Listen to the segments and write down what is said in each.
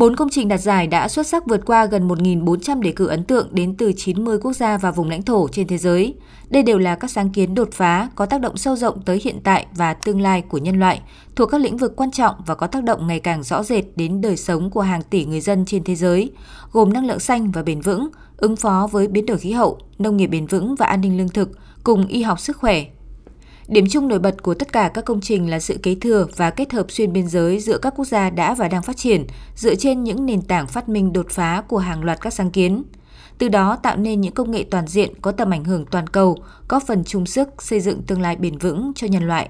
Bốn công trình đạt giải đã xuất sắc vượt qua gần 1.400 đề cử ấn tượng đến từ 90 quốc gia và vùng lãnh thổ trên thế giới. Đây đều là các sáng kiến đột phá có tác động sâu rộng tới hiện tại và tương lai của nhân loại, thuộc các lĩnh vực quan trọng và có tác động ngày càng rõ rệt đến đời sống của hàng tỷ người dân trên thế giới, gồm năng lượng xanh và bền vững, ứng phó với biến đổi khí hậu, nông nghiệp bền vững và an ninh lương thực, cùng y học sức khỏe, Điểm chung nổi bật của tất cả các công trình là sự kế thừa và kết hợp xuyên biên giới giữa các quốc gia đã và đang phát triển dựa trên những nền tảng phát minh đột phá của hàng loạt các sáng kiến. Từ đó tạo nên những công nghệ toàn diện có tầm ảnh hưởng toàn cầu, góp phần chung sức xây dựng tương lai bền vững cho nhân loại.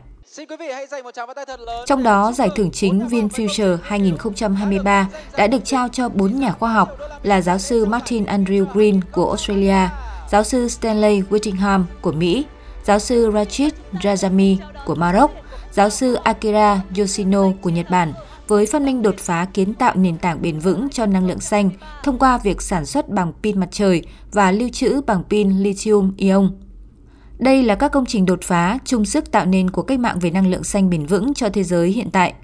Trong đó, giải thưởng chính VinFuture 2023 đã được trao cho 4 nhà khoa học là giáo sư Martin Andrew Green của Australia, giáo sư Stanley Whittingham của Mỹ, giáo sư Rachid Rajami của Maroc, giáo sư Akira Yoshino của Nhật Bản với phát minh đột phá kiến tạo nền tảng bền vững cho năng lượng xanh thông qua việc sản xuất bằng pin mặt trời và lưu trữ bằng pin lithium-ion. Đây là các công trình đột phá chung sức tạo nên của cách mạng về năng lượng xanh bền vững cho thế giới hiện tại.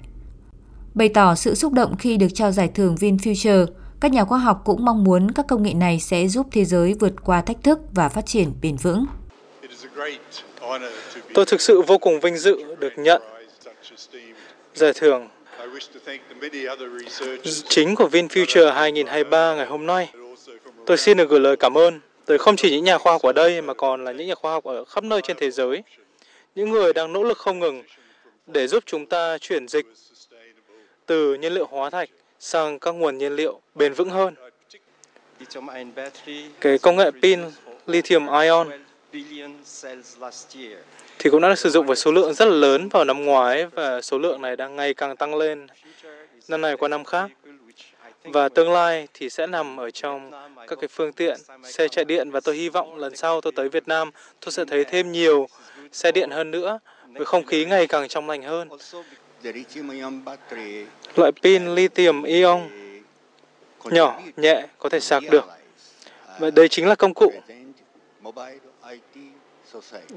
Bày tỏ sự xúc động khi được trao giải thưởng VinFuture, các nhà khoa học cũng mong muốn các công nghệ này sẽ giúp thế giới vượt qua thách thức và phát triển bền vững. Tôi thực sự vô cùng vinh dự được nhận giải thưởng chính của VinFuture 2023 ngày hôm nay. Tôi xin được gửi lời cảm ơn tới không chỉ những nhà khoa học ở đây mà còn là những nhà khoa học ở khắp nơi trên thế giới, những người đang nỗ lực không ngừng để giúp chúng ta chuyển dịch từ nhiên liệu hóa thạch sang các nguồn nhiên liệu bền vững hơn. Cái công nghệ pin lithium ion thì cũng đã được sử dụng với số lượng rất là lớn vào năm ngoái và số lượng này đang ngày càng tăng lên năm này qua năm khác. Và tương lai thì sẽ nằm ở trong các cái phương tiện xe chạy điện và tôi hy vọng lần sau tôi tới Việt Nam tôi sẽ thấy thêm nhiều xe điện hơn nữa với không khí ngày càng trong lành hơn. Loại pin lithium ion nhỏ, nhẹ, có thể sạc được. Và đây chính là công cụ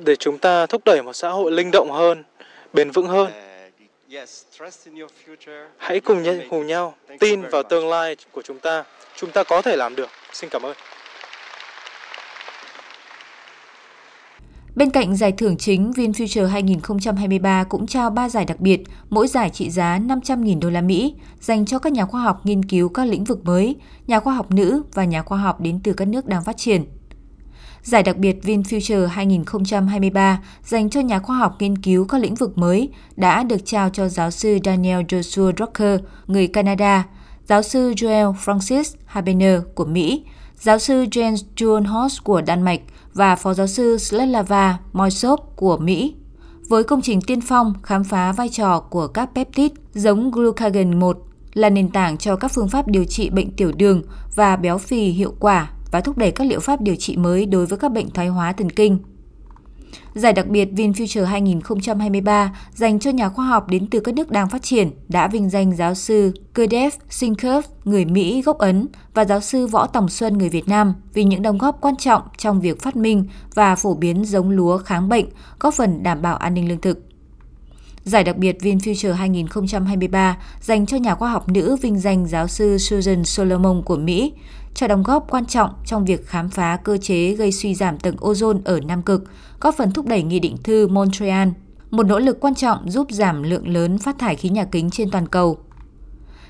để chúng ta thúc đẩy một xã hội linh động hơn, bền vững hơn. Hãy cùng nhau, cùng nhau tin vào tương lai của chúng ta. Chúng ta có thể làm được. Xin cảm ơn. Bên cạnh giải thưởng chính, VinFuture 2023 cũng trao 3 giải đặc biệt, mỗi giải trị giá 500.000 đô la Mỹ, dành cho các nhà khoa học nghiên cứu các lĩnh vực mới, nhà khoa học nữ và nhà khoa học đến từ các nước đang phát triển. Giải đặc biệt VinFuture 2023 dành cho nhà khoa học nghiên cứu các lĩnh vực mới đã được trao cho giáo sư Daniel Joshua Drucker, người Canada, giáo sư Joel Francis Habener của Mỹ, giáo sư Jens Julenhorst của Đan Mạch và phó giáo sư Svetlana Moisov của Mỹ. Với công trình tiên phong khám phá vai trò của các peptide giống glucagon 1 là nền tảng cho các phương pháp điều trị bệnh tiểu đường và béo phì hiệu quả và thúc đẩy các liệu pháp điều trị mới đối với các bệnh thoái hóa thần kinh. Giải đặc biệt VinFuture 2023 dành cho nhà khoa học đến từ các nước đang phát triển đã vinh danh giáo sư Gurdev Singh người Mỹ gốc Ấn và giáo sư Võ Tòng Xuân người Việt Nam vì những đóng góp quan trọng trong việc phát minh và phổ biến giống lúa kháng bệnh, góp phần đảm bảo an ninh lương thực. Giải đặc biệt VinFuture 2023 dành cho nhà khoa học nữ vinh danh giáo sư Susan Solomon của Mỹ, cho đóng góp quan trọng trong việc khám phá cơ chế gây suy giảm tầng ozone ở Nam Cực, góp phần thúc đẩy Nghị định thư Montreal, một nỗ lực quan trọng giúp giảm lượng lớn phát thải khí nhà kính trên toàn cầu.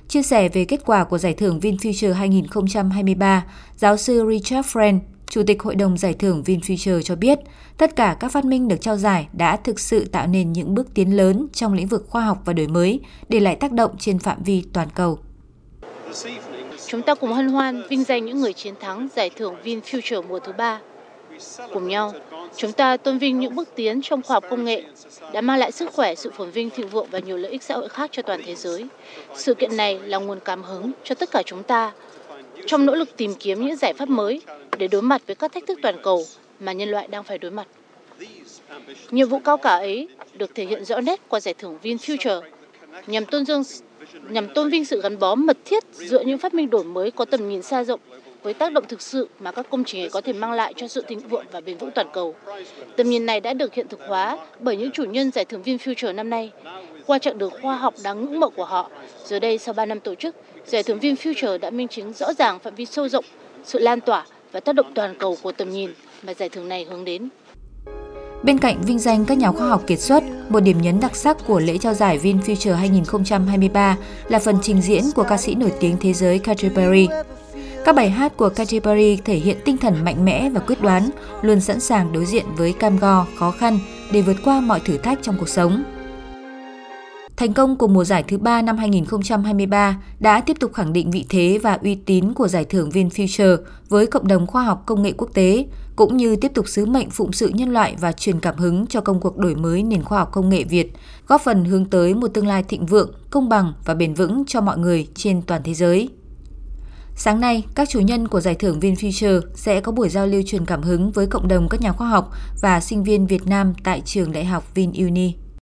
Chia sẻ về kết quả của giải thưởng VinFuture 2023, giáo sư Richard Friend, Chủ tịch Hội đồng Giải thưởng VinFuture cho biết, tất cả các phát minh được trao giải đã thực sự tạo nên những bước tiến lớn trong lĩnh vực khoa học và đổi mới, để lại tác động trên phạm vi toàn cầu. Chúng ta cùng hân hoan vinh danh những người chiến thắng giải thưởng VinFuture mùa thứ ba. Cùng nhau, chúng ta tôn vinh những bước tiến trong khoa học công nghệ đã mang lại sức khỏe, sự phồn vinh, thịnh vượng và nhiều lợi ích xã hội khác cho toàn thế giới. Sự kiện này là nguồn cảm hứng cho tất cả chúng ta trong nỗ lực tìm kiếm những giải pháp mới để đối mặt với các thách thức toàn cầu mà nhân loại đang phải đối mặt. Nhiệm vụ cao cả ấy được thể hiện rõ nét qua giải thưởng VinFuture nhằm tôn dương nhằm tôn vinh sự gắn bó mật thiết giữa những phát minh đổi mới có tầm nhìn xa rộng với tác động thực sự mà các công trình ấy có thể mang lại cho sự thịnh vượng và bền vững toàn cầu. Tầm nhìn này đã được hiện thực hóa bởi những chủ nhân giải thưởng VinFuture năm nay. Qua chặng đường khoa học đáng ngưỡng mộ của họ, giờ đây sau 3 năm tổ chức, Giải thưởng VinFuture đã minh chứng rõ ràng phạm vi sâu rộng, sự lan tỏa và tác động toàn cầu của tầm nhìn mà giải thưởng này hướng đến. Bên cạnh vinh danh các nhà khoa học kiệt xuất, một điểm nhấn đặc sắc của lễ trao giải VinFuture 2023 là phần trình diễn của ca sĩ nổi tiếng thế giới Katy Perry. Các bài hát của Katy Perry thể hiện tinh thần mạnh mẽ và quyết đoán, luôn sẵn sàng đối diện với cam go, khó khăn để vượt qua mọi thử thách trong cuộc sống. Thành công của mùa giải thứ ba năm 2023 đã tiếp tục khẳng định vị thế và uy tín của giải thưởng VinFuture với cộng đồng khoa học công nghệ quốc tế, cũng như tiếp tục sứ mệnh phụng sự nhân loại và truyền cảm hứng cho công cuộc đổi mới nền khoa học công nghệ Việt, góp phần hướng tới một tương lai thịnh vượng, công bằng và bền vững cho mọi người trên toàn thế giới. Sáng nay, các chủ nhân của giải thưởng VinFuture sẽ có buổi giao lưu truyền cảm hứng với cộng đồng các nhà khoa học và sinh viên Việt Nam tại trường Đại học VinUni.